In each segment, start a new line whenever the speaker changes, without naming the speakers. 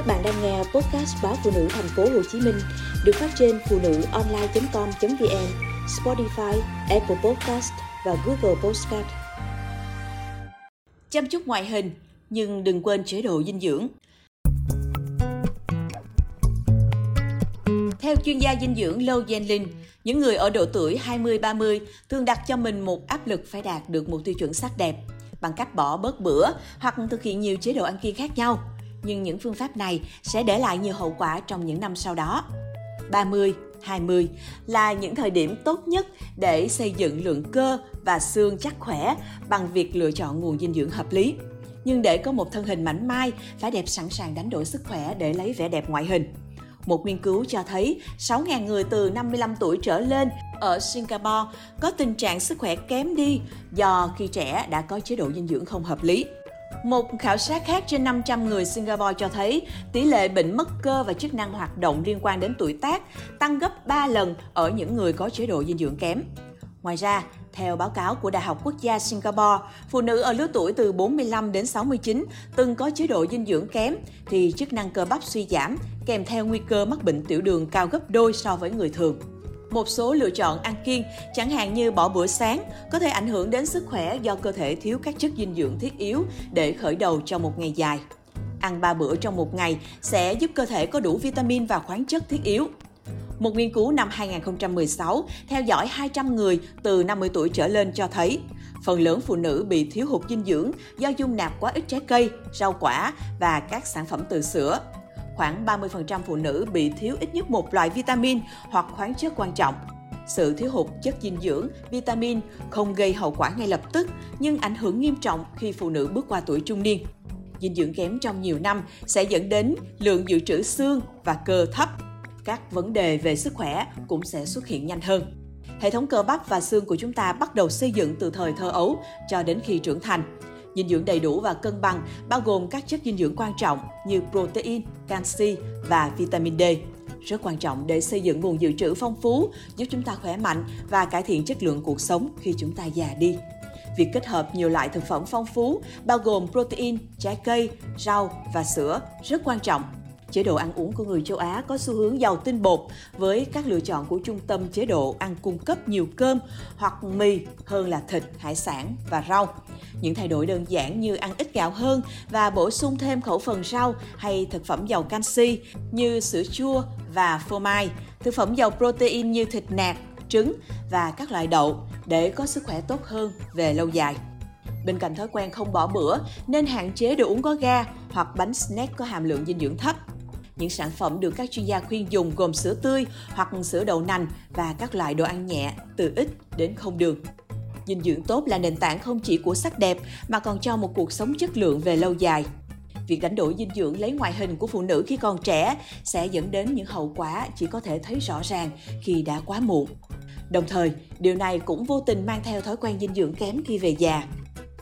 Các bạn đang nghe podcast báo phụ nữ thành phố Hồ Chí Minh được phát trên phụ nữ online.com.vn, Spotify, Apple Podcast và Google Podcast. Chăm chút ngoại hình nhưng đừng quên chế độ dinh dưỡng. Theo chuyên gia dinh dưỡng Lô Genlin, những người ở độ tuổi 20-30 thường đặt cho mình một áp lực phải đạt được một tiêu chuẩn sắc đẹp bằng cách bỏ bớt bữa hoặc thực hiện nhiều chế độ ăn kiêng khác nhau. Nhưng những phương pháp này sẽ để lại nhiều hậu quả trong những năm sau đó. 30, 20 là những thời điểm tốt nhất để xây dựng lượng cơ và xương chắc khỏe bằng việc lựa chọn nguồn dinh dưỡng hợp lý. Nhưng để có một thân hình mảnh mai, phải đẹp sẵn sàng đánh đổi sức khỏe để lấy vẻ đẹp ngoại hình. Một nghiên cứu cho thấy 6.000 người từ 55 tuổi trở lên ở Singapore có tình trạng sức khỏe kém đi do khi trẻ đã có chế độ dinh dưỡng không hợp lý. Một khảo sát khác trên 500 người Singapore cho thấy tỷ lệ bệnh mất cơ và chức năng hoạt động liên quan đến tuổi tác tăng gấp 3 lần ở những người có chế độ dinh dưỡng kém. Ngoài ra, theo báo cáo của Đại học Quốc gia Singapore, phụ nữ ở lứa tuổi từ 45 đến 69 từng có chế độ dinh dưỡng kém thì chức năng cơ bắp suy giảm, kèm theo nguy cơ mắc bệnh tiểu đường cao gấp đôi so với người thường. Một số lựa chọn ăn kiêng, chẳng hạn như bỏ bữa sáng, có thể ảnh hưởng đến sức khỏe do cơ thể thiếu các chất dinh dưỡng thiết yếu để khởi đầu cho một ngày dài. Ăn 3 bữa trong một ngày sẽ giúp cơ thể có đủ vitamin và khoáng chất thiết yếu. Một nghiên cứu năm 2016 theo dõi 200 người từ 50 tuổi trở lên cho thấy phần lớn phụ nữ bị thiếu hụt dinh dưỡng do dung nạp quá ít trái cây, rau quả và các sản phẩm từ sữa. Khoảng 30% phụ nữ bị thiếu ít nhất một loại vitamin hoặc khoáng chất quan trọng. Sự thiếu hụt chất dinh dưỡng, vitamin không gây hậu quả ngay lập tức nhưng ảnh hưởng nghiêm trọng khi phụ nữ bước qua tuổi trung niên. Dinh dưỡng kém trong nhiều năm sẽ dẫn đến lượng dự trữ xương và cơ thấp các vấn đề về sức khỏe cũng sẽ xuất hiện nhanh hơn. Hệ thống cơ bắp và xương của chúng ta bắt đầu xây dựng từ thời thơ ấu cho đến khi trưởng thành. Dinh dưỡng đầy đủ và cân bằng bao gồm các chất dinh dưỡng quan trọng như protein, canxi và vitamin D. Rất quan trọng để xây dựng nguồn dự trữ phong phú, giúp chúng ta khỏe mạnh và cải thiện chất lượng cuộc sống khi chúng ta già đi. Việc kết hợp nhiều loại thực phẩm phong phú bao gồm protein, trái cây, rau và sữa rất quan trọng Chế độ ăn uống của người châu Á có xu hướng giàu tinh bột với các lựa chọn của trung tâm chế độ ăn cung cấp nhiều cơm hoặc mì hơn là thịt, hải sản và rau. Những thay đổi đơn giản như ăn ít gạo hơn và bổ sung thêm khẩu phần rau hay thực phẩm giàu canxi như sữa chua và phô mai, thực phẩm giàu protein như thịt nạc, trứng và các loại đậu để có sức khỏe tốt hơn về lâu dài. Bên cạnh thói quen không bỏ bữa, nên hạn chế đồ uống có ga hoặc bánh snack có hàm lượng dinh dưỡng thấp. Những sản phẩm được các chuyên gia khuyên dùng gồm sữa tươi hoặc sữa đậu nành và các loại đồ ăn nhẹ từ ít đến không đường. Dinh dưỡng tốt là nền tảng không chỉ của sắc đẹp mà còn cho một cuộc sống chất lượng về lâu dài. Việc đánh đổi dinh dưỡng lấy ngoại hình của phụ nữ khi còn trẻ sẽ dẫn đến những hậu quả chỉ có thể thấy rõ ràng khi đã quá muộn. Đồng thời, điều này cũng vô tình mang theo thói quen dinh dưỡng kém khi về già.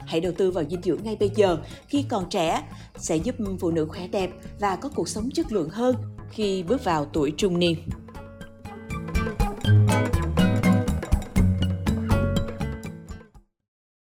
Hãy đầu tư vào dinh dưỡng ngay bây giờ khi còn trẻ, sẽ giúp phụ nữ khỏe đẹp và có cuộc sống chất lượng hơn khi bước vào tuổi trung niên.